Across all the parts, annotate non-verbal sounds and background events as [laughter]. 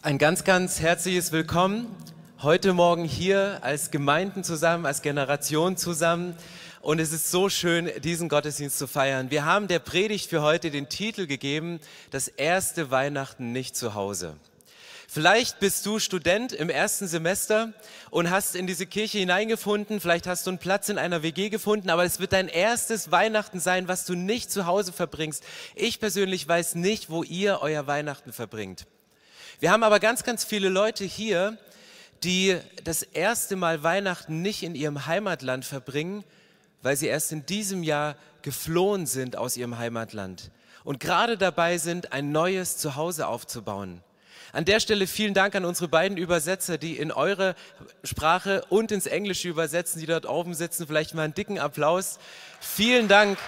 Ein ganz, ganz herzliches Willkommen heute Morgen hier als Gemeinden zusammen, als Generation zusammen. Und es ist so schön, diesen Gottesdienst zu feiern. Wir haben der Predigt für heute den Titel gegeben, das erste Weihnachten nicht zu Hause. Vielleicht bist du Student im ersten Semester und hast in diese Kirche hineingefunden, vielleicht hast du einen Platz in einer WG gefunden, aber es wird dein erstes Weihnachten sein, was du nicht zu Hause verbringst. Ich persönlich weiß nicht, wo ihr euer Weihnachten verbringt. Wir haben aber ganz, ganz viele Leute hier, die das erste Mal Weihnachten nicht in ihrem Heimatland verbringen, weil sie erst in diesem Jahr geflohen sind aus ihrem Heimatland und gerade dabei sind, ein neues Zuhause aufzubauen. An der Stelle vielen Dank an unsere beiden Übersetzer, die in eure Sprache und ins Englische übersetzen, die dort oben sitzen. Vielleicht mal einen dicken Applaus. Vielen Dank,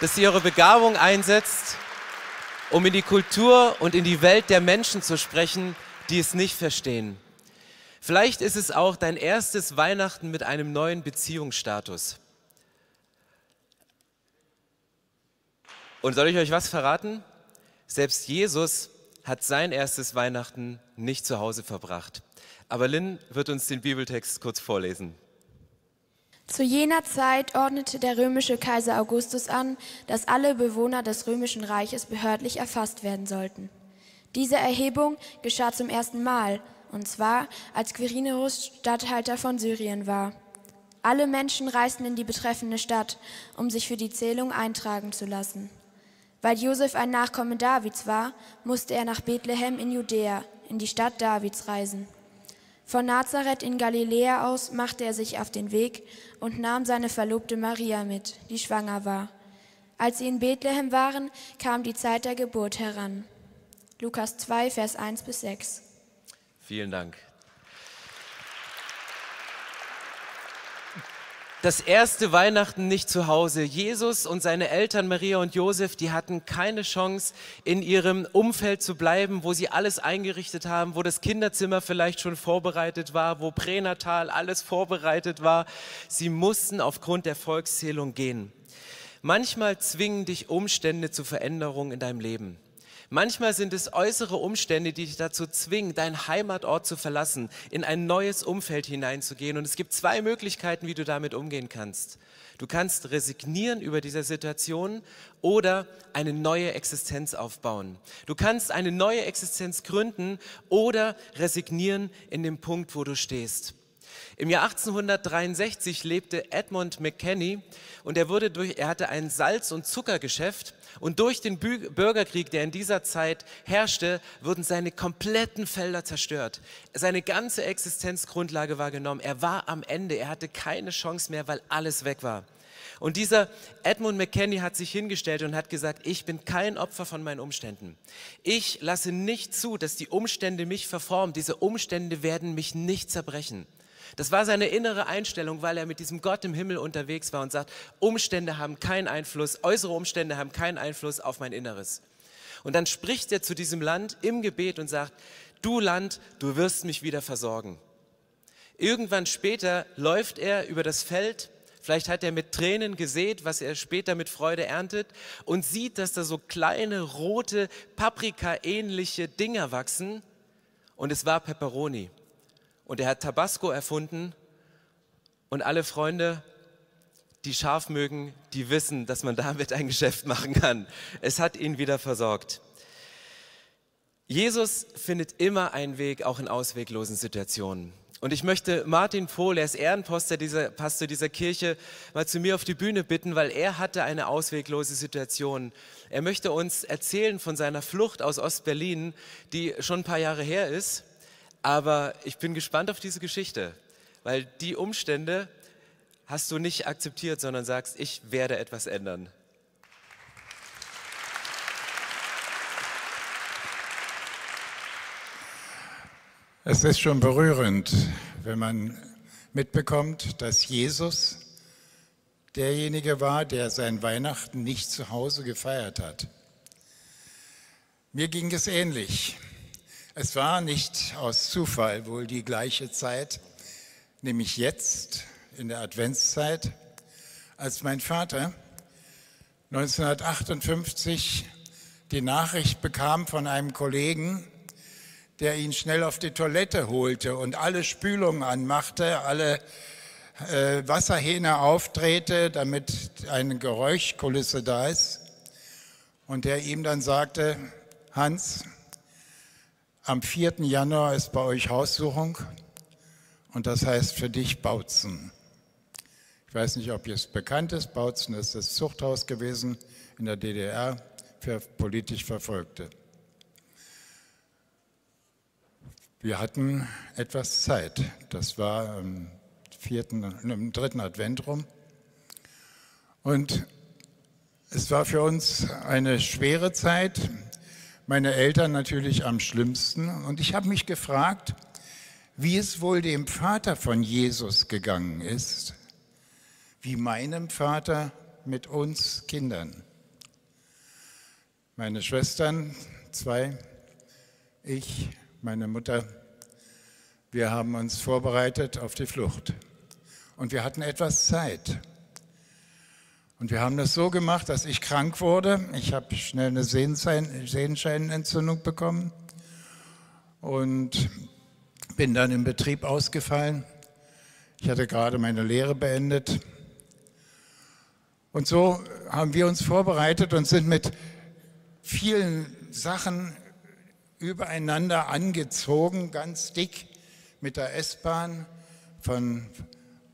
dass ihr eure Begabung einsetzt, um in die Kultur und in die Welt der Menschen zu sprechen, die es nicht verstehen. Vielleicht ist es auch dein erstes Weihnachten mit einem neuen Beziehungsstatus. Und soll ich euch was verraten? Selbst Jesus hat sein erstes Weihnachten nicht zu Hause verbracht. Aber Lynn wird uns den Bibeltext kurz vorlesen. Zu jener Zeit ordnete der römische Kaiser Augustus an, dass alle Bewohner des römischen Reiches behördlich erfasst werden sollten. Diese Erhebung geschah zum ersten Mal, und zwar als Quirinius Statthalter von Syrien war. Alle Menschen reisten in die betreffende Stadt, um sich für die Zählung eintragen zu lassen. Weil Josef ein Nachkomme Davids war, musste er nach Bethlehem in Judäa, in die Stadt Davids reisen. Von Nazareth in Galiläa aus machte er sich auf den Weg und nahm seine Verlobte Maria mit, die schwanger war. Als sie in Bethlehem waren, kam die Zeit der Geburt heran. Lukas 2, Vers 1 bis 6. Vielen Dank. Das erste Weihnachten nicht zu Hause. Jesus und seine Eltern Maria und Josef, die hatten keine Chance, in ihrem Umfeld zu bleiben, wo sie alles eingerichtet haben, wo das Kinderzimmer vielleicht schon vorbereitet war, wo pränatal alles vorbereitet war. Sie mussten aufgrund der Volkszählung gehen. Manchmal zwingen dich Umstände zu Veränderungen in deinem Leben. Manchmal sind es äußere Umstände, die dich dazu zwingen, deinen Heimatort zu verlassen, in ein neues Umfeld hineinzugehen. Und es gibt zwei Möglichkeiten, wie du damit umgehen kannst. Du kannst resignieren über diese Situation oder eine neue Existenz aufbauen. Du kannst eine neue Existenz gründen oder resignieren in dem Punkt, wo du stehst. Im Jahr 1863 lebte Edmund McKenney und er, wurde durch, er hatte ein Salz- und Zuckergeschäft und durch den Bürgerkrieg, der in dieser Zeit herrschte, wurden seine kompletten Felder zerstört. Seine ganze Existenzgrundlage war genommen. Er war am Ende, er hatte keine Chance mehr, weil alles weg war. Und dieser Edmund McKenney hat sich hingestellt und hat gesagt, ich bin kein Opfer von meinen Umständen. Ich lasse nicht zu, dass die Umstände mich verformen. Diese Umstände werden mich nicht zerbrechen. Das war seine innere Einstellung, weil er mit diesem Gott im Himmel unterwegs war und sagt, Umstände haben keinen Einfluss, äußere Umstände haben keinen Einfluss auf mein Inneres. Und dann spricht er zu diesem Land im Gebet und sagt, du Land, du wirst mich wieder versorgen. Irgendwann später läuft er über das Feld, vielleicht hat er mit Tränen gesät, was er später mit Freude erntet und sieht, dass da so kleine rote Paprika-ähnliche Dinger wachsen und es war Peperoni und er hat Tabasco erfunden und alle Freunde, die scharf mögen, die wissen, dass man damit ein Geschäft machen kann. Es hat ihn wieder versorgt. Jesus findet immer einen Weg, auch in ausweglosen Situationen. Und ich möchte Martin Pohl, er ist Ehrenposter dieser, Pastor dieser Kirche, mal zu mir auf die Bühne bitten, weil er hatte eine ausweglose Situation. Er möchte uns erzählen von seiner Flucht aus Ostberlin, die schon ein paar Jahre her ist. Aber ich bin gespannt auf diese Geschichte, weil die Umstände hast du nicht akzeptiert, sondern sagst, ich werde etwas ändern. Es ist schon berührend, wenn man mitbekommt, dass Jesus derjenige war, der sein Weihnachten nicht zu Hause gefeiert hat. Mir ging es ähnlich. Es war nicht aus Zufall wohl die gleiche Zeit, nämlich jetzt in der Adventszeit, als mein Vater 1958 die Nachricht bekam von einem Kollegen, der ihn schnell auf die Toilette holte und alle Spülungen anmachte, alle äh, Wasserhähne aufdrehte, damit eine Geräuschkulisse da ist. Und der ihm dann sagte, Hans, am 4. Januar ist bei euch Haussuchung und das heißt für dich Bautzen. Ich weiß nicht, ob es bekannt ist, Bautzen ist das Zuchthaus gewesen in der DDR für politisch Verfolgte. Wir hatten etwas Zeit. Das war am, vierten, im dritten Advent rum. Und es war für uns eine schwere Zeit. Meine Eltern natürlich am schlimmsten. Und ich habe mich gefragt, wie es wohl dem Vater von Jesus gegangen ist, wie meinem Vater mit uns Kindern. Meine Schwestern, zwei, ich meine Mutter, wir haben uns vorbereitet auf die Flucht. Und wir hatten etwas Zeit. Und wir haben das so gemacht, dass ich krank wurde. Ich habe schnell eine Sehenscheinenentzündung bekommen und bin dann im Betrieb ausgefallen. Ich hatte gerade meine Lehre beendet. Und so haben wir uns vorbereitet und sind mit vielen Sachen übereinander angezogen, ganz dick mit der S-Bahn von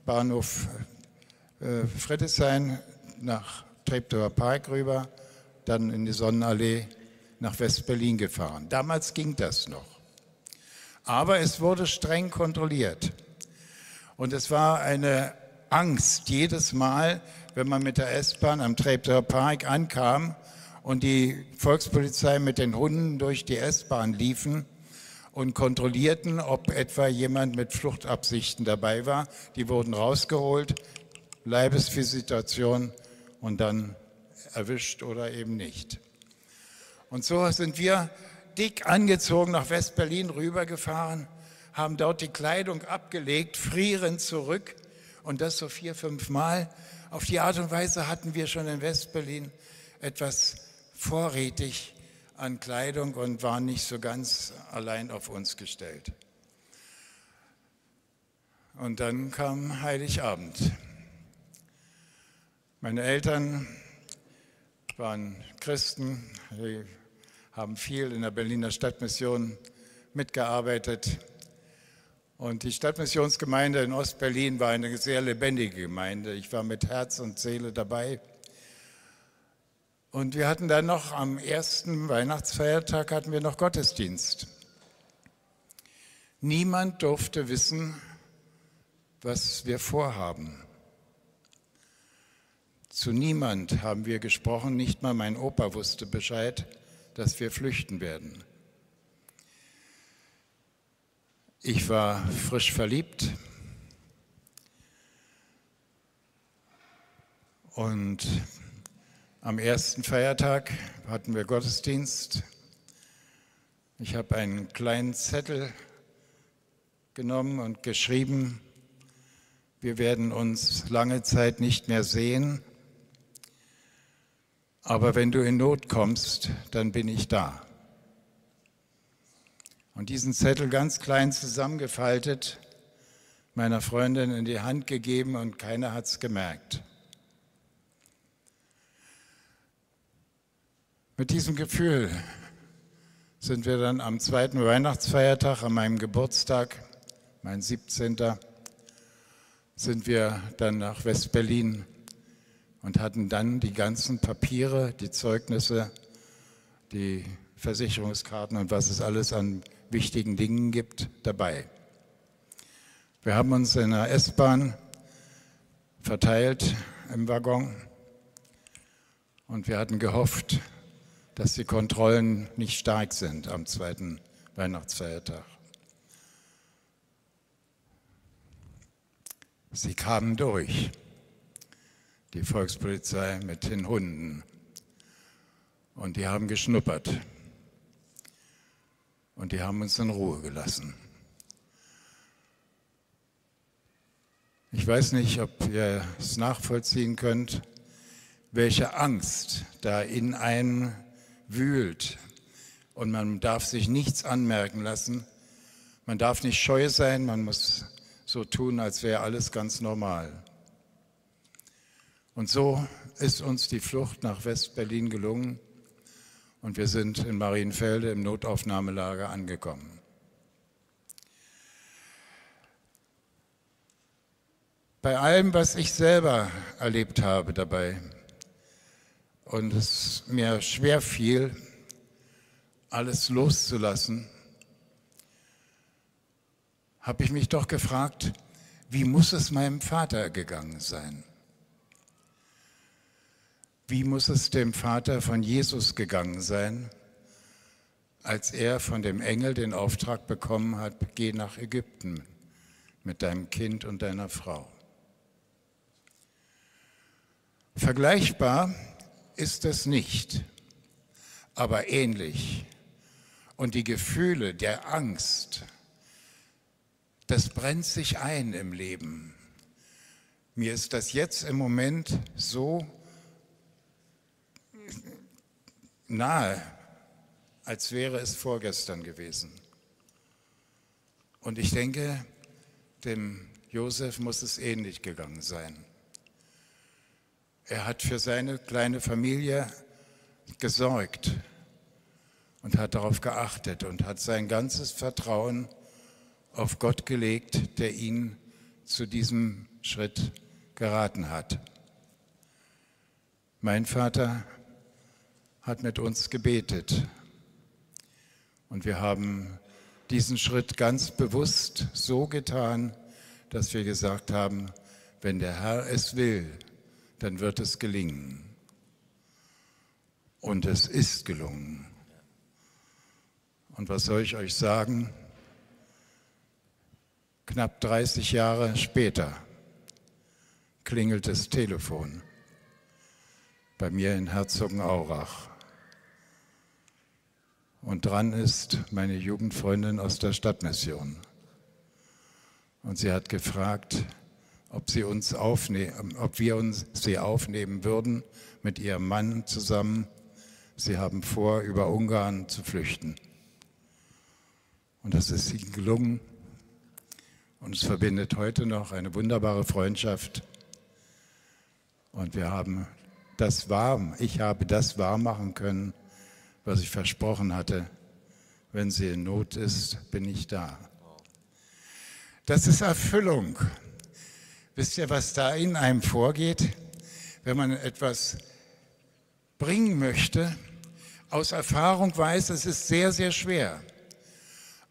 Bahnhof äh, Friedrichshain nach Treptower Park rüber, dann in die Sonnenallee nach West-Berlin gefahren. Damals ging das noch. Aber es wurde streng kontrolliert. Und es war eine Angst jedes Mal, wenn man mit der S-Bahn am Treptower Park ankam und die Volkspolizei mit den Hunden durch die S-Bahn liefen und kontrollierten, ob etwa jemand mit Fluchtabsichten dabei war. Die wurden rausgeholt, Leibesvisitation und dann erwischt oder eben nicht. Und so sind wir dick angezogen nach West-Berlin rübergefahren, haben dort die Kleidung abgelegt, frieren zurück und das so vier, fünf Mal. Auf die Art und Weise hatten wir schon in West-Berlin etwas vorrätig an Kleidung und waren nicht so ganz allein auf uns gestellt. Und dann kam Heiligabend. Meine Eltern waren Christen, sie haben viel in der Berliner Stadtmission mitgearbeitet. Und die Stadtmissionsgemeinde in Ostberlin war eine sehr lebendige Gemeinde. Ich war mit Herz und Seele dabei. Und wir hatten dann noch am ersten Weihnachtsfeiertag hatten wir noch Gottesdienst. Niemand durfte wissen, was wir vorhaben. Zu niemand haben wir gesprochen, nicht mal mein Opa wusste Bescheid, dass wir flüchten werden. Ich war frisch verliebt und am ersten Feiertag hatten wir Gottesdienst. Ich habe einen kleinen Zettel genommen und geschrieben, wir werden uns lange Zeit nicht mehr sehen, aber wenn du in Not kommst, dann bin ich da. Und diesen Zettel ganz klein zusammengefaltet, meiner Freundin in die Hand gegeben und keiner hat es gemerkt. Mit diesem Gefühl sind wir dann am zweiten Weihnachtsfeiertag, an meinem Geburtstag, mein 17. sind wir dann nach West-Berlin und hatten dann die ganzen Papiere, die Zeugnisse, die Versicherungskarten und was es alles an wichtigen Dingen gibt, dabei. Wir haben uns in der S-Bahn verteilt im Waggon und wir hatten gehofft, dass die Kontrollen nicht stark sind am zweiten Weihnachtsfeiertag. Sie kamen durch, die Volkspolizei mit den Hunden, und die haben geschnuppert und die haben uns in Ruhe gelassen. Ich weiß nicht, ob ihr es nachvollziehen könnt, welche Angst da in einen wühlt, Und man darf sich nichts anmerken lassen. Man darf nicht scheu sein, man muss so tun, als wäre alles ganz normal. Und so ist uns die Flucht nach West-Berlin gelungen und wir sind in Marienfelde im Notaufnahmelager angekommen. Bei allem, was ich selber erlebt habe dabei und es mir schwer fiel, alles loszulassen, habe ich mich doch gefragt, wie muss es meinem Vater gegangen sein? Wie muss es dem Vater von Jesus gegangen sein, als er von dem Engel den Auftrag bekommen hat, geh nach Ägypten mit deinem Kind und deiner Frau? Vergleichbar ist es nicht, aber ähnlich. Und die Gefühle der Angst, das brennt sich ein im Leben. Mir ist das jetzt im Moment so nahe, als wäre es vorgestern gewesen. Und ich denke, dem Josef muss es ähnlich gegangen sein. Er hat für seine kleine Familie gesorgt und hat darauf geachtet und hat sein ganzes Vertrauen auf Gott gelegt, der ihn zu diesem Schritt geraten hat. Mein Vater hat mit uns gebetet. Und wir haben diesen Schritt ganz bewusst so getan, dass wir gesagt haben, wenn der Herr es will, dann wird es gelingen. Und es ist gelungen. Und was soll ich euch sagen? Knapp 30 Jahre später klingelt das Telefon bei mir in Herzogenaurach. Und dran ist meine Jugendfreundin aus der Stadtmission. Und sie hat gefragt, ob, sie uns ob wir uns sie aufnehmen würden mit ihrem Mann zusammen. Sie haben vor, über Ungarn zu flüchten. Und das ist ihnen gelungen. Und es verbindet heute noch eine wunderbare Freundschaft. Und wir haben das wahr, ich habe das wahr machen können, was ich versprochen hatte. Wenn sie in Not ist, bin ich da. Das ist Erfüllung. Wisst ihr, was da in einem vorgeht, wenn man etwas bringen möchte? Aus Erfahrung weiß, es ist sehr, sehr schwer.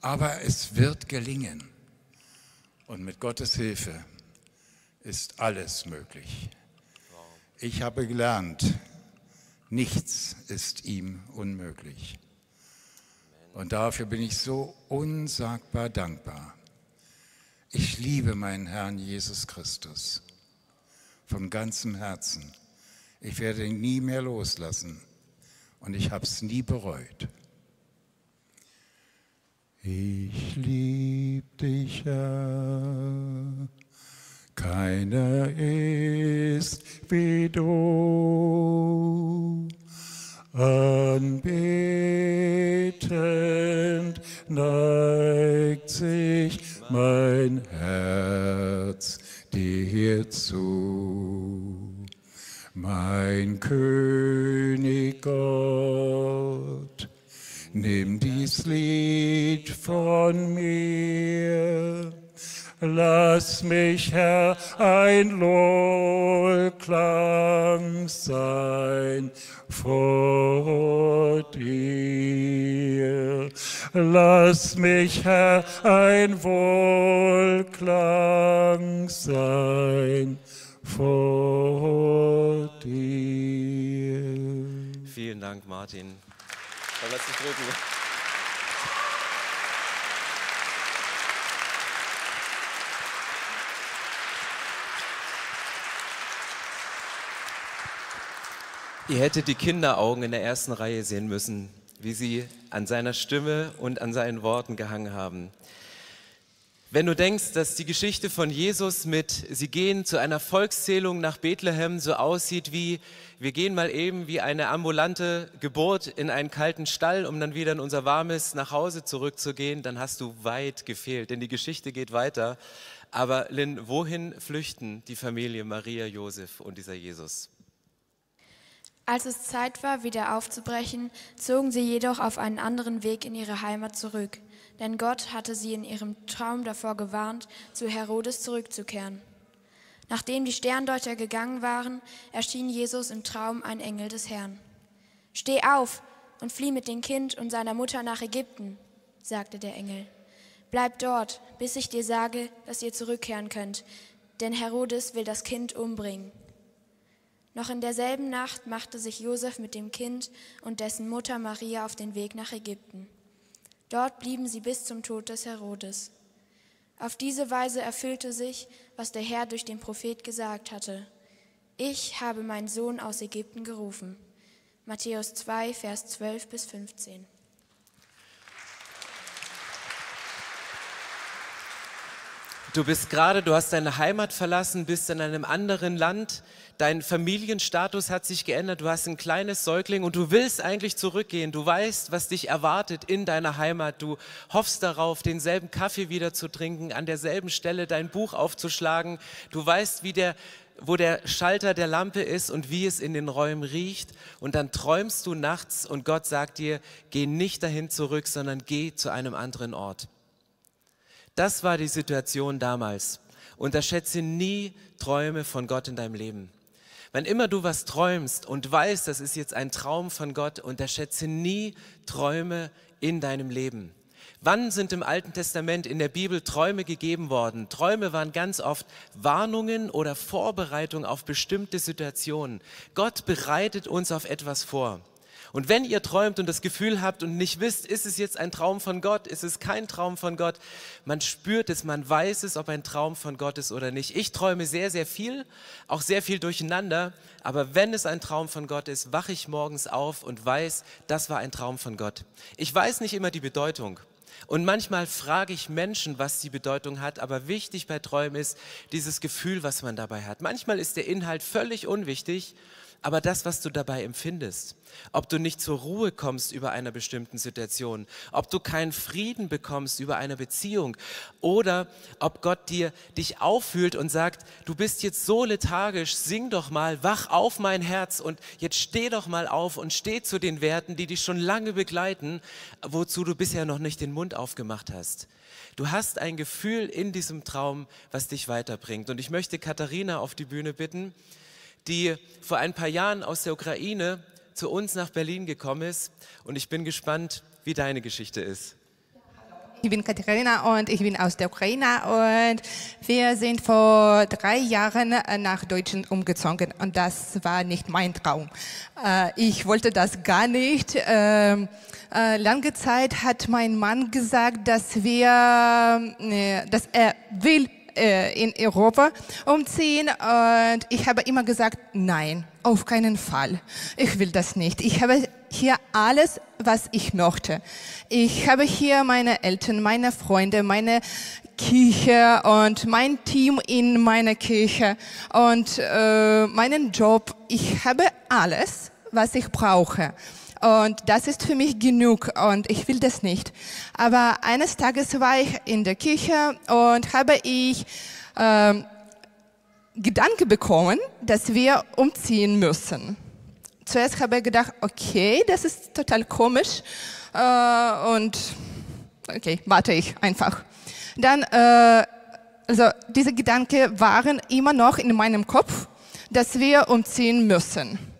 Aber es wird gelingen. Und mit Gottes Hilfe ist alles möglich. Ich habe gelernt, Nichts ist ihm unmöglich. Und dafür bin ich so unsagbar dankbar. Ich liebe meinen Herrn Jesus Christus von ganzem Herzen. Ich werde ihn nie mehr loslassen und ich habe es nie bereut. Ich liebe dich, Herr. Keiner ist wie du. Anbetend neigt sich mein Herz dir zu. Mein König Gott, nimm dies Lied von mir Lass mich, Herr, ein Lohklang sein vor dir. Lass mich, Herr, ein Wohlklang sein vor dir. Vielen Dank, Martin. Lass dich drücken. Ihr hättet die Kinderaugen in der ersten Reihe sehen müssen, wie sie an seiner Stimme und an seinen Worten gehangen haben. Wenn du denkst, dass die Geschichte von Jesus mit Sie gehen zu einer Volkszählung nach Bethlehem so aussieht wie wir gehen mal eben wie eine ambulante Geburt in einen kalten Stall, um dann wieder in unser warmes nach Hause zurückzugehen, dann hast du weit gefehlt, denn die Geschichte geht weiter. Aber Lynn, wohin flüchten die Familie Maria, Josef und dieser Jesus? Als es Zeit war, wieder aufzubrechen, zogen sie jedoch auf einen anderen Weg in ihre Heimat zurück, denn Gott hatte sie in ihrem Traum davor gewarnt, zu Herodes zurückzukehren. Nachdem die Sterndeuter gegangen waren, erschien Jesus im Traum ein Engel des Herrn. Steh auf und flieh mit dem Kind und seiner Mutter nach Ägypten, sagte der Engel. Bleib dort, bis ich dir sage, dass ihr zurückkehren könnt, denn Herodes will das Kind umbringen. Noch in derselben Nacht machte sich Josef mit dem Kind und dessen Mutter Maria auf den Weg nach Ägypten. Dort blieben sie bis zum Tod des Herodes. Auf diese Weise erfüllte sich, was der Herr durch den Prophet gesagt hatte. Ich habe meinen Sohn aus Ägypten gerufen. Matthäus 2, Vers 12 bis 15. Du bist gerade, du hast deine Heimat verlassen, bist in einem anderen Land, dein Familienstatus hat sich geändert, du hast ein kleines Säugling und du willst eigentlich zurückgehen. Du weißt, was dich erwartet in deiner Heimat. Du hoffst darauf, denselben Kaffee wieder zu trinken, an derselben Stelle dein Buch aufzuschlagen. Du weißt, wie der wo der Schalter der Lampe ist und wie es in den Räumen riecht. Und dann träumst du nachts und Gott sagt dir, geh nicht dahin zurück, sondern geh zu einem anderen Ort. Das war die Situation damals. Unterschätze nie Träume von Gott in deinem Leben. Wenn immer du was träumst und weißt, das ist jetzt ein Traum von Gott, unterschätze nie Träume in deinem Leben. Wann sind im Alten Testament in der Bibel Träume gegeben worden? Träume waren ganz oft Warnungen oder Vorbereitungen auf bestimmte Situationen. Gott bereitet uns auf etwas vor. Und wenn ihr träumt und das Gefühl habt und nicht wisst, ist es jetzt ein Traum von Gott, ist es kein Traum von Gott, man spürt es, man weiß es, ob ein Traum von Gott ist oder nicht. Ich träume sehr, sehr viel, auch sehr viel durcheinander, aber wenn es ein Traum von Gott ist, wache ich morgens auf und weiß, das war ein Traum von Gott. Ich weiß nicht immer die Bedeutung. Und manchmal frage ich Menschen, was die Bedeutung hat, aber wichtig bei Träumen ist dieses Gefühl, was man dabei hat. Manchmal ist der Inhalt völlig unwichtig aber das, was du dabei empfindest, ob du nicht zur Ruhe kommst über einer bestimmten Situation, ob du keinen Frieden bekommst über eine Beziehung oder ob Gott dir dich auffühlt und sagt, du bist jetzt so lethargisch, sing doch mal, wach auf mein Herz und jetzt steh doch mal auf und steh zu den Werten, die dich schon lange begleiten, wozu du bisher noch nicht den Mund aufgemacht hast. Du hast ein Gefühl in diesem Traum, was dich weiterbringt. Und ich möchte Katharina auf die Bühne bitten die vor ein paar Jahren aus der Ukraine zu uns nach Berlin gekommen ist. Und ich bin gespannt, wie deine Geschichte ist. Ich bin Katharina und ich bin aus der Ukraine und wir sind vor drei Jahren nach Deutschland umgezogen und das war nicht mein Traum. Äh, ich wollte das gar nicht. Ähm, äh, lange Zeit hat mein Mann gesagt, dass wir, äh, dass er will äh, in Europa umziehen und ich habe immer gesagt, nein, auf keinen Fall. Ich will das nicht. Ich habe hier alles, was ich möchte. Ich habe hier meine Eltern, meine Freunde, meine Kirche und mein Team in meiner Kirche und äh, meinen Job. Ich habe alles, was ich brauche. Und das ist für mich genug und ich will das nicht. Aber eines Tages war ich in der Kirche und habe ich äh, Gedanke bekommen, dass wir umziehen müssen. Zuerst habe ich gedacht, okay, das ist total komisch äh, und okay, warte ich einfach. Dann, äh, also diese Gedanken waren immer noch in meinem Kopf, dass wir umziehen müssen.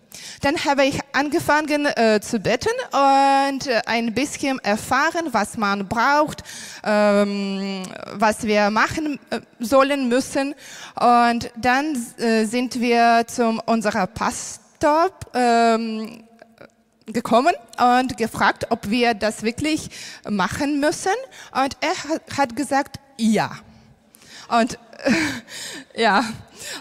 Dann habe ich angefangen äh, zu beten und äh, ein bisschen erfahren, was man braucht, ähm, was wir machen äh, sollen müssen. Und dann äh, sind wir zu unserer Pastor ähm, gekommen und gefragt, ob wir das wirklich machen müssen. Und er hat gesagt, ja. Und [laughs] ja,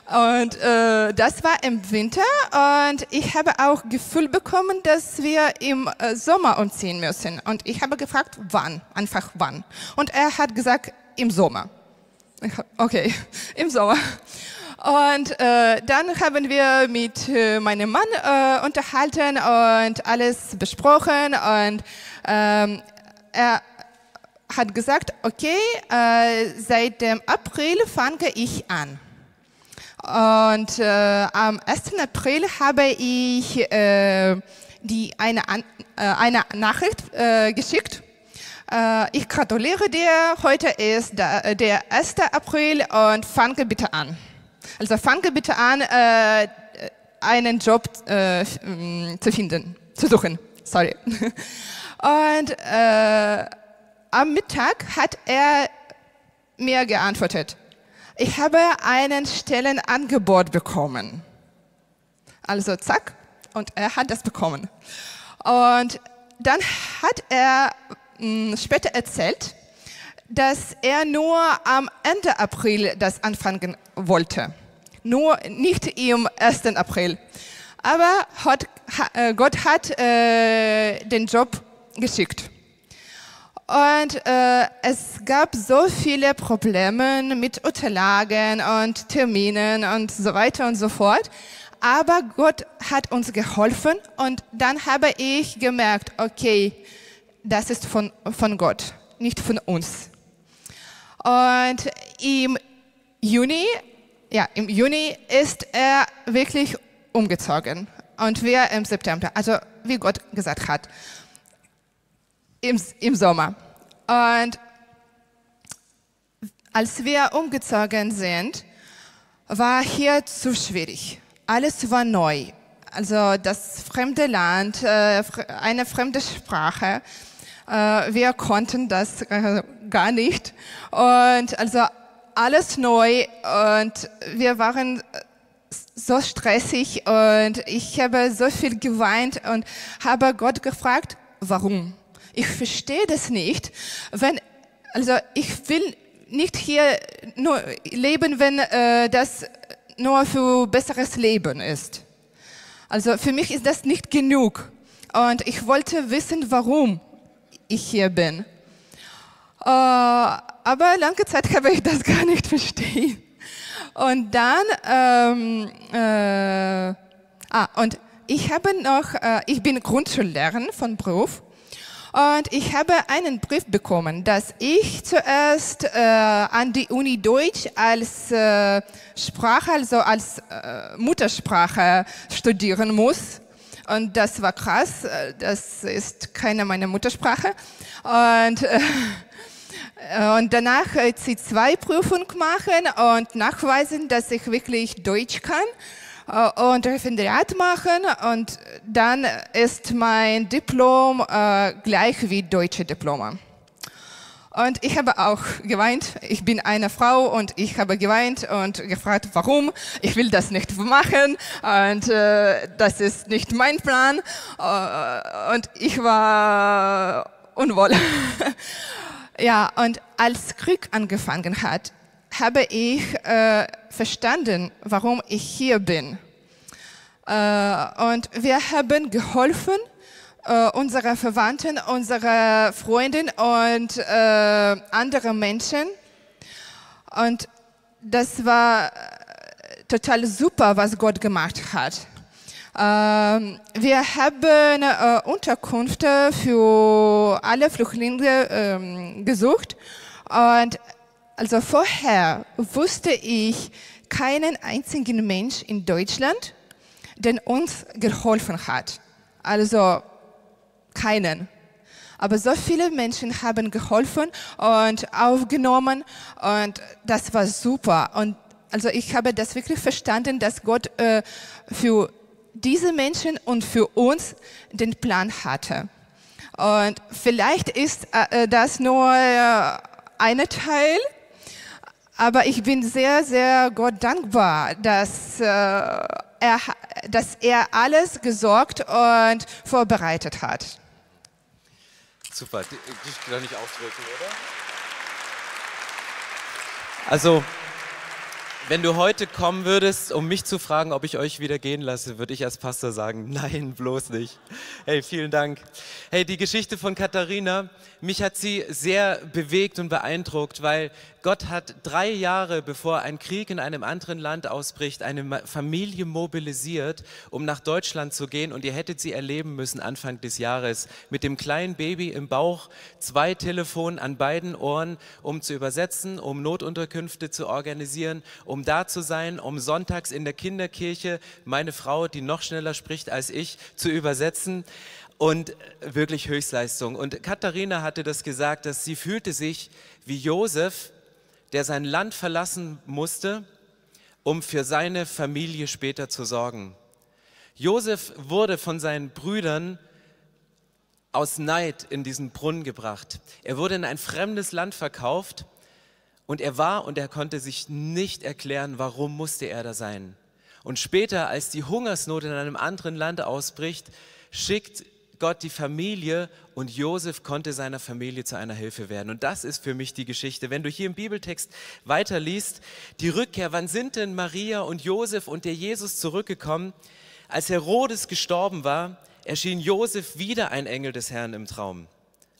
und äh, das war im Winter und ich habe auch Gefühl bekommen, dass wir im äh, Sommer umziehen müssen. Und ich habe gefragt, wann, einfach wann. Und er hat gesagt, im Sommer. Okay, [laughs] im Sommer. Und äh, dann haben wir mit äh, meinem Mann äh, unterhalten und alles besprochen. Und ähm, er hat gesagt, okay, äh, seit dem April fange ich an. Und äh, am 1. April habe ich äh, die eine, eine Nachricht geschickt ich gratuliere dir, heute ist der, der 1. April und fange bitte an. Also fange bitte an, äh, einen Job äh, zu finden, zu suchen. Sorry. [laughs] Und äh, am Mittag hat er mir geantwortet. Ich habe einen Stellenangebot bekommen. Also zack, und er hat das bekommen. Und dann hat er hm, später erzählt, dass er nur am Ende April das anfangen wollte nur nicht im 1. April. Aber äh, Gott hat äh, den Job geschickt. Und äh, es gab so viele Probleme mit Unterlagen und Terminen und so weiter und so fort. Aber Gott hat uns geholfen und dann habe ich gemerkt, okay, das ist von, von Gott, nicht von uns. Und im Juni ja, im Juni ist er wirklich umgezogen und wir im September, also wie Gott gesagt hat, im, im Sommer. Und als wir umgezogen sind, war hier zu schwierig. Alles war neu. Also das fremde Land, äh, eine fremde Sprache. Äh, wir konnten das äh, gar nicht. Und also alles neu und wir waren so stressig und ich habe so viel geweint und habe Gott gefragt, warum? Ich verstehe das nicht. Wenn, also ich will nicht hier nur leben, wenn äh, das nur für besseres Leben ist. Also für mich ist das nicht genug. Und ich wollte wissen, warum ich hier bin. Äh, aber lange Zeit habe ich das [laughs] gar nicht verstehen. Und dann, ähm, äh, ah, und ich habe noch, äh, ich bin Grundschullehrerin von Beruf und ich habe einen Brief bekommen, dass ich zuerst äh, an die Uni Deutsch als äh, Sprache, also als äh, Muttersprache studieren muss. Und das war krass, äh, das ist keine meiner Muttersprache. Und äh, äh, und danach C2-Prüfung machen und nachweisen, dass ich wirklich Deutsch kann und Referendariat machen und dann ist mein Diplom äh, gleich wie deutsche Diplome. Und ich habe auch geweint. Ich bin eine Frau und ich habe geweint und gefragt, warum. Ich will das nicht machen und äh, das ist nicht mein Plan. Äh, und ich war unwohl. [laughs] Ja, und als Krieg angefangen hat, habe ich äh, verstanden, warum ich hier bin. Äh, und wir haben geholfen, äh, unsere Verwandten, unsere Freunde und äh, andere Menschen. Und das war total super, was Gott gemacht hat. Ähm, wir haben äh, Unterkünfte für alle Flüchtlinge ähm, gesucht und also vorher wusste ich keinen einzigen Mensch in Deutschland, der uns geholfen hat. Also keinen. Aber so viele Menschen haben geholfen und aufgenommen und das war super. Und also ich habe das wirklich verstanden, dass Gott äh, für diese Menschen und für uns den Plan hatte. Und vielleicht ist äh, das nur äh, ein Teil, aber ich bin sehr, sehr Gott dankbar, dass, äh, er, dass er alles gesorgt und vorbereitet hat. Super, dich kann nicht ausdrücken, oder? Also, wenn du heute kommen würdest, um mich zu fragen, ob ich euch wieder gehen lasse, würde ich als Pastor sagen, [laughs] nein, bloß nicht. Hey, vielen Dank. Hey, die Geschichte von Katharina, mich hat sie sehr bewegt und beeindruckt, weil Gott hat drei Jahre, bevor ein Krieg in einem anderen Land ausbricht, eine Familie mobilisiert, um nach Deutschland zu gehen. Und ihr hättet sie erleben müssen Anfang des Jahres mit dem kleinen Baby im Bauch, zwei Telefonen an beiden Ohren, um zu übersetzen, um Notunterkünfte zu organisieren, um da zu sein, um sonntags in der Kinderkirche meine Frau, die noch schneller spricht als ich, zu übersetzen und wirklich Höchstleistung. Und Katharina hatte das gesagt, dass sie fühlte sich wie Josef, der sein Land verlassen musste, um für seine Familie später zu sorgen. Josef wurde von seinen Brüdern aus Neid in diesen Brunnen gebracht. Er wurde in ein fremdes Land verkauft und er war und er konnte sich nicht erklären, warum musste er da sein. Und später, als die Hungersnot in einem anderen Land ausbricht, schickt Gott die Familie und Josef konnte seiner Familie zu einer Hilfe werden. Und das ist für mich die Geschichte. Wenn du hier im Bibeltext weiterliest, die Rückkehr, wann sind denn Maria und Josef und der Jesus zurückgekommen? Als Herodes gestorben war, erschien Josef wieder ein Engel des Herrn im Traum.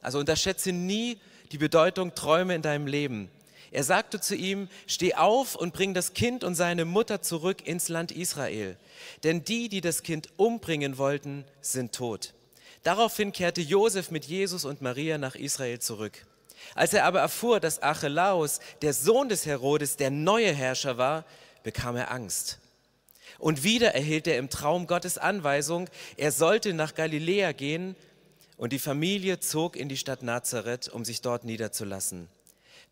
Also unterschätze nie die Bedeutung Träume in deinem Leben. Er sagte zu ihm, steh auf und bring das Kind und seine Mutter zurück ins Land Israel. Denn die, die das Kind umbringen wollten, sind tot. Daraufhin kehrte Josef mit Jesus und Maria nach Israel zurück. Als er aber erfuhr, dass Archelaus, der Sohn des Herodes, der neue Herrscher war, bekam er Angst. Und wieder erhielt er im Traum Gottes Anweisung, er sollte nach Galiläa gehen, und die Familie zog in die Stadt Nazareth, um sich dort niederzulassen.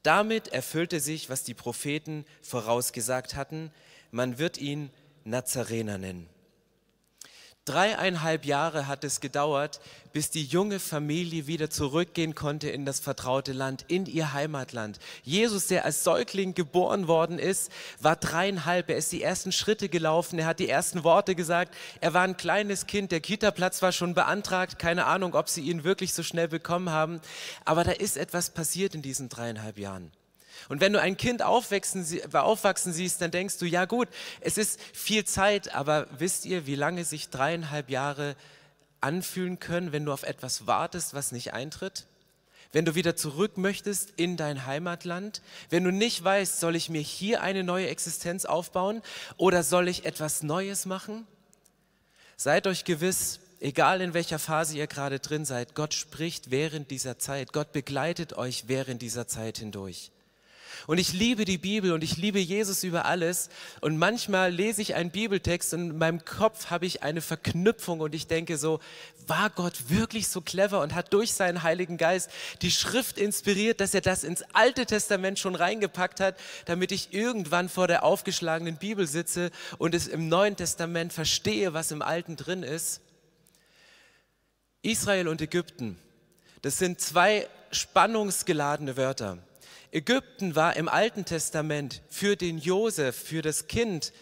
Damit erfüllte sich, was die Propheten vorausgesagt hatten, man wird ihn Nazarener nennen. Dreieinhalb Jahre hat es gedauert, bis die junge Familie wieder zurückgehen konnte in das vertraute Land, in ihr Heimatland. Jesus, der als Säugling geboren worden ist, war dreieinhalb. Er ist die ersten Schritte gelaufen. Er hat die ersten Worte gesagt. Er war ein kleines Kind. Der Kita-Platz war schon beantragt. Keine Ahnung, ob sie ihn wirklich so schnell bekommen haben. Aber da ist etwas passiert in diesen dreieinhalb Jahren. Und wenn du ein Kind aufwachsen, aufwachsen siehst, dann denkst du, ja gut, es ist viel Zeit, aber wisst ihr, wie lange sich dreieinhalb Jahre anfühlen können, wenn du auf etwas wartest, was nicht eintritt? Wenn du wieder zurück möchtest in dein Heimatland, wenn du nicht weißt, soll ich mir hier eine neue Existenz aufbauen oder soll ich etwas Neues machen? Seid euch gewiss, egal in welcher Phase ihr gerade drin seid, Gott spricht während dieser Zeit, Gott begleitet euch während dieser Zeit hindurch. Und ich liebe die Bibel und ich liebe Jesus über alles. Und manchmal lese ich einen Bibeltext und in meinem Kopf habe ich eine Verknüpfung und ich denke so, war Gott wirklich so clever und hat durch seinen Heiligen Geist die Schrift inspiriert, dass er das ins Alte Testament schon reingepackt hat, damit ich irgendwann vor der aufgeschlagenen Bibel sitze und es im Neuen Testament verstehe, was im Alten drin ist. Israel und Ägypten, das sind zwei spannungsgeladene Wörter. Ägypten war im Alten Testament für den Josef, für das Kind,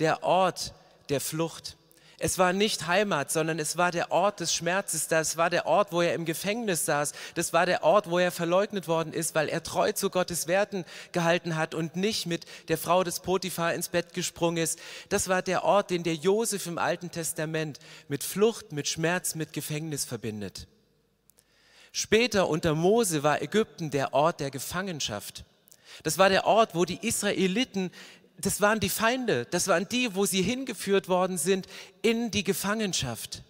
der Ort der Flucht. Es war nicht Heimat, sondern es war der Ort des Schmerzes. Das war der Ort, wo er im Gefängnis saß. Das war der Ort, wo er verleugnet worden ist, weil er treu zu Gottes Werten gehalten hat und nicht mit der Frau des Potiphar ins Bett gesprungen ist. Das war der Ort, den der Josef im Alten Testament mit Flucht, mit Schmerz, mit Gefängnis verbindet. Später unter Mose war Ägypten der Ort der Gefangenschaft. Das war der Ort, wo die Israeliten, das waren die Feinde, das waren die, wo sie hingeführt worden sind in die Gefangenschaft.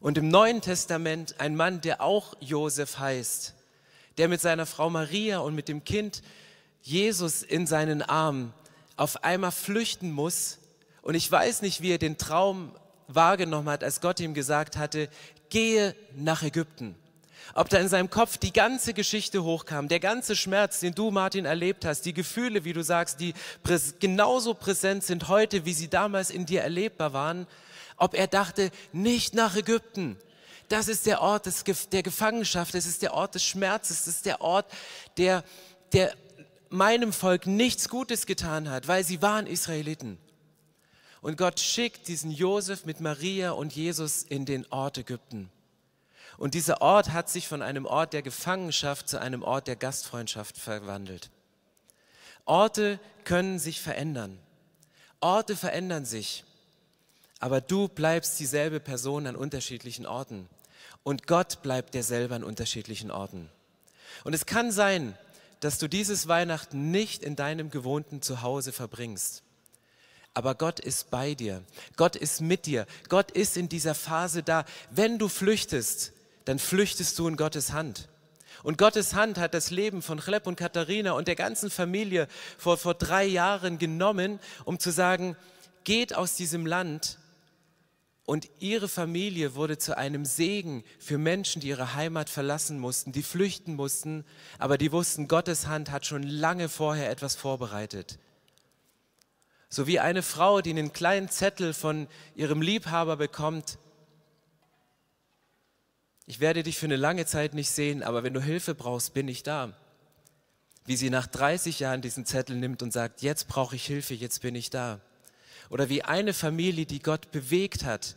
Und im Neuen Testament ein Mann, der auch Josef heißt, der mit seiner Frau Maria und mit dem Kind Jesus in seinen Armen auf einmal flüchten muss. Und ich weiß nicht, wie er den Traum wahrgenommen hat, als Gott ihm gesagt hatte, gehe nach Ägypten ob da in seinem Kopf die ganze Geschichte hochkam, der ganze Schmerz, den du, Martin, erlebt hast, die Gefühle, wie du sagst, die genauso präsent sind heute, wie sie damals in dir erlebbar waren, ob er dachte, nicht nach Ägypten. Das ist der Ort des, der Gefangenschaft, das ist der Ort des Schmerzes, das ist der Ort, der, der meinem Volk nichts Gutes getan hat, weil sie waren Israeliten. Und Gott schickt diesen Josef mit Maria und Jesus in den Ort Ägypten. Und dieser Ort hat sich von einem Ort der Gefangenschaft zu einem Ort der Gastfreundschaft verwandelt. Orte können sich verändern. Orte verändern sich. Aber du bleibst dieselbe Person an unterschiedlichen Orten. Und Gott bleibt derselbe an unterschiedlichen Orten. Und es kann sein, dass du dieses Weihnachten nicht in deinem gewohnten Zuhause verbringst. Aber Gott ist bei dir. Gott ist mit dir. Gott ist in dieser Phase da. Wenn du flüchtest, dann flüchtest du in Gottes Hand. Und Gottes Hand hat das Leben von Chleb und Katharina und der ganzen Familie vor, vor drei Jahren genommen, um zu sagen, geht aus diesem Land. Und ihre Familie wurde zu einem Segen für Menschen, die ihre Heimat verlassen mussten, die flüchten mussten, aber die wussten, Gottes Hand hat schon lange vorher etwas vorbereitet. So wie eine Frau, die einen kleinen Zettel von ihrem Liebhaber bekommt, ich werde dich für eine lange Zeit nicht sehen, aber wenn du Hilfe brauchst, bin ich da. Wie sie nach 30 Jahren diesen Zettel nimmt und sagt, jetzt brauche ich Hilfe, jetzt bin ich da. Oder wie eine Familie, die Gott bewegt hat,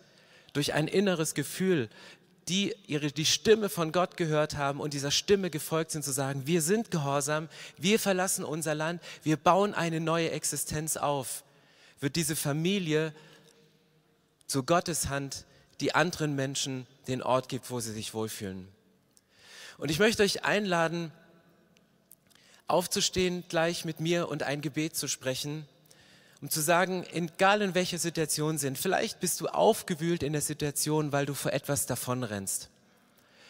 durch ein inneres Gefühl, die ihre, die Stimme von Gott gehört haben und dieser Stimme gefolgt sind, zu sagen, wir sind gehorsam, wir verlassen unser Land, wir bauen eine neue Existenz auf, wird diese Familie zu Gottes Hand die anderen Menschen den Ort gibt, wo sie sich wohlfühlen. Und ich möchte euch einladen, aufzustehen, gleich mit mir und ein Gebet zu sprechen, um zu sagen, egal in welcher Situation sind, vielleicht bist du aufgewühlt in der Situation, weil du vor etwas davonrennst.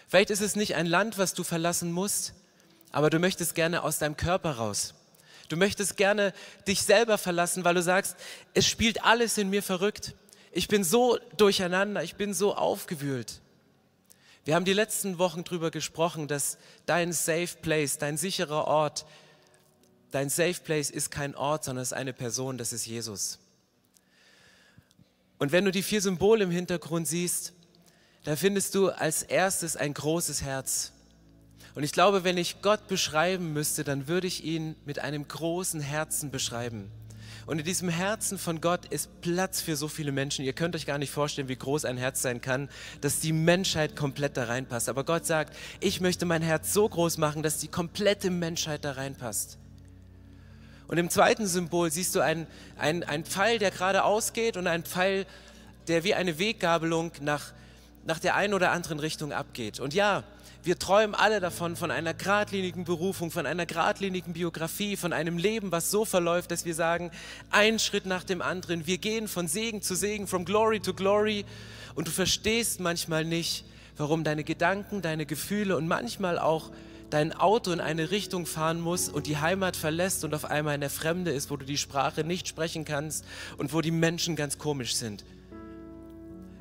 Vielleicht ist es nicht ein Land, was du verlassen musst, aber du möchtest gerne aus deinem Körper raus. Du möchtest gerne dich selber verlassen, weil du sagst, es spielt alles in mir verrückt. Ich bin so durcheinander, ich bin so aufgewühlt. Wir haben die letzten Wochen darüber gesprochen, dass dein Safe Place, dein sicherer Ort, dein Safe Place ist kein Ort, sondern es ist eine Person, das ist Jesus. Und wenn du die vier Symbole im Hintergrund siehst, da findest du als erstes ein großes Herz. Und ich glaube, wenn ich Gott beschreiben müsste, dann würde ich ihn mit einem großen Herzen beschreiben. Und in diesem Herzen von Gott ist Platz für so viele Menschen. Ihr könnt euch gar nicht vorstellen, wie groß ein Herz sein kann, dass die Menschheit komplett da reinpasst. Aber Gott sagt, ich möchte mein Herz so groß machen, dass die komplette Menschheit da reinpasst. Und im zweiten Symbol siehst du einen, einen, einen Pfeil, der gerade ausgeht und einen Pfeil, der wie eine Weggabelung nach, nach der einen oder anderen Richtung abgeht. Und ja, wir träumen alle davon, von einer geradlinigen Berufung, von einer geradlinigen Biografie, von einem Leben, was so verläuft, dass wir sagen, ein Schritt nach dem anderen, wir gehen von Segen zu Segen, from glory to glory. Und du verstehst manchmal nicht, warum deine Gedanken, deine Gefühle und manchmal auch dein Auto in eine Richtung fahren muss und die Heimat verlässt und auf einmal in der Fremde ist, wo du die Sprache nicht sprechen kannst und wo die Menschen ganz komisch sind.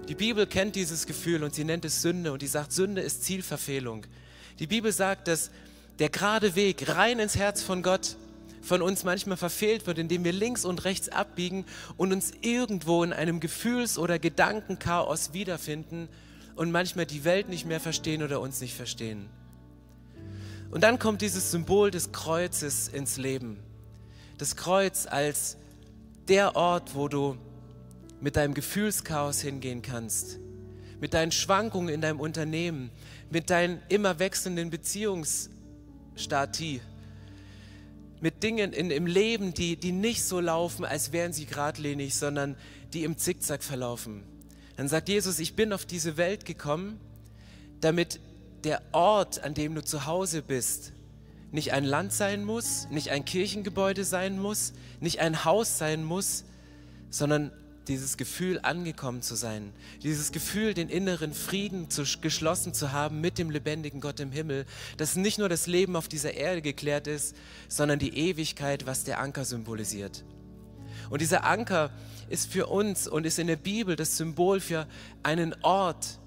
Die Bibel kennt dieses Gefühl und sie nennt es Sünde und die sagt, Sünde ist Zielverfehlung. Die Bibel sagt, dass der gerade Weg rein ins Herz von Gott von uns manchmal verfehlt wird, indem wir links und rechts abbiegen und uns irgendwo in einem Gefühls- oder Gedankenchaos wiederfinden und manchmal die Welt nicht mehr verstehen oder uns nicht verstehen. Und dann kommt dieses Symbol des Kreuzes ins Leben. Das Kreuz als der Ort, wo du mit deinem Gefühlschaos hingehen kannst, mit deinen Schwankungen in deinem Unternehmen, mit deinen immer wechselnden Beziehungsstati, mit Dingen in, im Leben, die, die nicht so laufen, als wären sie geradlinig, sondern die im Zickzack verlaufen. Dann sagt Jesus, ich bin auf diese Welt gekommen, damit der Ort, an dem du zu Hause bist, nicht ein Land sein muss, nicht ein Kirchengebäude sein muss, nicht ein Haus sein muss, sondern dieses Gefühl angekommen zu sein, dieses Gefühl, den inneren Frieden zu, geschlossen zu haben mit dem lebendigen Gott im Himmel, dass nicht nur das Leben auf dieser Erde geklärt ist, sondern die Ewigkeit, was der Anker symbolisiert. Und dieser Anker ist für uns und ist in der Bibel das Symbol für einen Ort,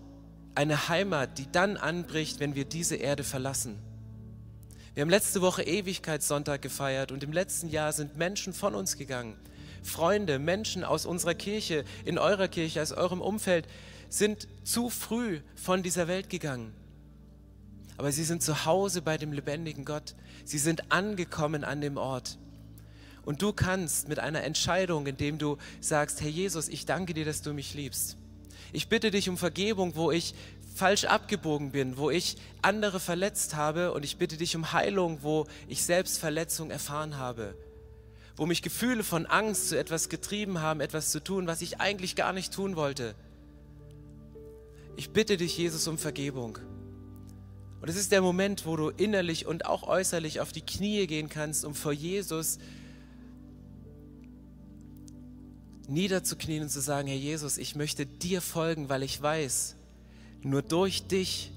eine Heimat, die dann anbricht, wenn wir diese Erde verlassen. Wir haben letzte Woche Ewigkeitssonntag gefeiert und im letzten Jahr sind Menschen von uns gegangen Freunde, Menschen aus unserer Kirche, in eurer Kirche, aus eurem Umfeld, sind zu früh von dieser Welt gegangen. Aber sie sind zu Hause bei dem lebendigen Gott. Sie sind angekommen an dem Ort. Und du kannst mit einer Entscheidung, indem du sagst, Herr Jesus, ich danke dir, dass du mich liebst. Ich bitte dich um Vergebung, wo ich falsch abgebogen bin, wo ich andere verletzt habe und ich bitte dich um Heilung, wo ich selbst Verletzung erfahren habe wo mich Gefühle von Angst zu etwas getrieben haben, etwas zu tun, was ich eigentlich gar nicht tun wollte. Ich bitte dich, Jesus, um Vergebung. Und es ist der Moment, wo du innerlich und auch äußerlich auf die Knie gehen kannst, um vor Jesus niederzuknien und zu sagen, Herr Jesus, ich möchte dir folgen, weil ich weiß, nur durch dich,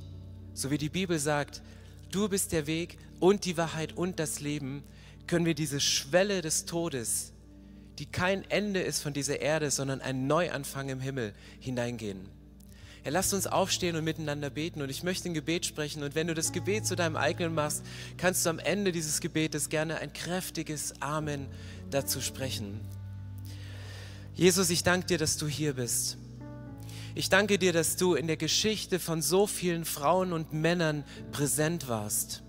so wie die Bibel sagt, du bist der Weg und die Wahrheit und das Leben, können wir diese Schwelle des Todes, die kein Ende ist von dieser Erde, sondern ein Neuanfang im Himmel, hineingehen. Herr, lasst uns aufstehen und miteinander beten. Und ich möchte ein Gebet sprechen. Und wenn du das Gebet zu deinem eigenen machst, kannst du am Ende dieses Gebetes gerne ein kräftiges Amen dazu sprechen. Jesus, ich danke dir, dass du hier bist. Ich danke dir, dass du in der Geschichte von so vielen Frauen und Männern präsent warst.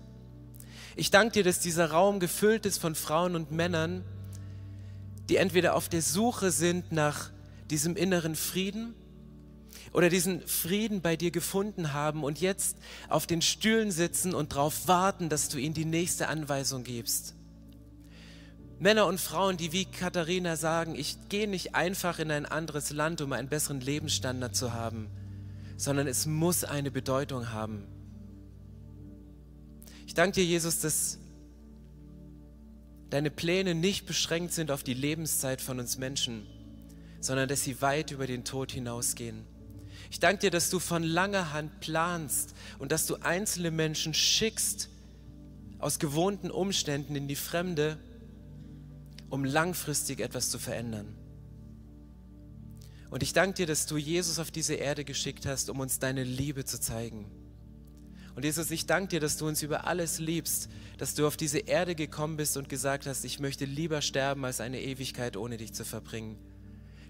Ich danke dir, dass dieser Raum gefüllt ist von Frauen und Männern, die entweder auf der Suche sind nach diesem inneren Frieden oder diesen Frieden bei dir gefunden haben und jetzt auf den Stühlen sitzen und darauf warten, dass du ihnen die nächste Anweisung gibst. Männer und Frauen, die wie Katharina sagen, ich gehe nicht einfach in ein anderes Land, um einen besseren Lebensstandard zu haben, sondern es muss eine Bedeutung haben. Ich danke dir, Jesus, dass deine Pläne nicht beschränkt sind auf die Lebenszeit von uns Menschen, sondern dass sie weit über den Tod hinausgehen. Ich danke dir, dass du von langer Hand planst und dass du einzelne Menschen schickst aus gewohnten Umständen in die Fremde, um langfristig etwas zu verändern. Und ich danke dir, dass du Jesus auf diese Erde geschickt hast, um uns deine Liebe zu zeigen. Und Jesus, ich danke dir, dass du uns über alles liebst, dass du auf diese Erde gekommen bist und gesagt hast, ich möchte lieber sterben, als eine Ewigkeit ohne dich zu verbringen.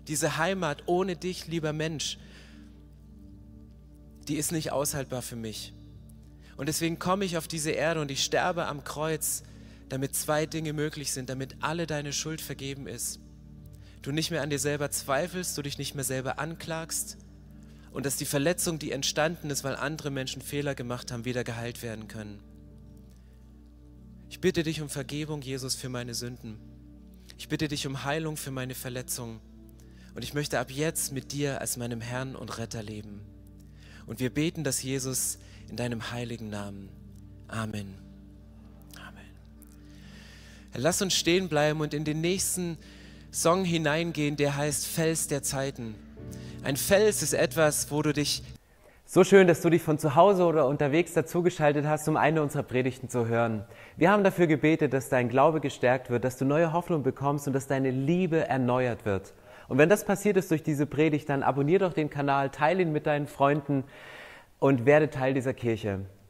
Diese Heimat ohne dich, lieber Mensch, die ist nicht aushaltbar für mich. Und deswegen komme ich auf diese Erde und ich sterbe am Kreuz, damit zwei Dinge möglich sind, damit alle deine Schuld vergeben ist. Du nicht mehr an dir selber zweifelst, du dich nicht mehr selber anklagst und dass die Verletzung, die entstanden ist, weil andere Menschen Fehler gemacht haben, wieder geheilt werden können. Ich bitte dich um Vergebung, Jesus, für meine Sünden. Ich bitte dich um Heilung für meine Verletzungen. Und ich möchte ab jetzt mit dir als meinem Herrn und Retter leben. Und wir beten das, Jesus, in deinem heiligen Namen. Amen. Lass uns stehen bleiben und in den nächsten Song hineingehen, der heißt Fels der Zeiten. Ein Fels ist etwas, wo du dich. So schön, dass du dich von zu Hause oder unterwegs dazugeschaltet hast, um eine unserer Predigten zu hören. Wir haben dafür gebetet, dass dein Glaube gestärkt wird, dass du neue Hoffnung bekommst und dass deine Liebe erneuert wird. Und wenn das passiert ist durch diese Predigt, dann abonniere doch den Kanal, teile ihn mit deinen Freunden und werde Teil dieser Kirche.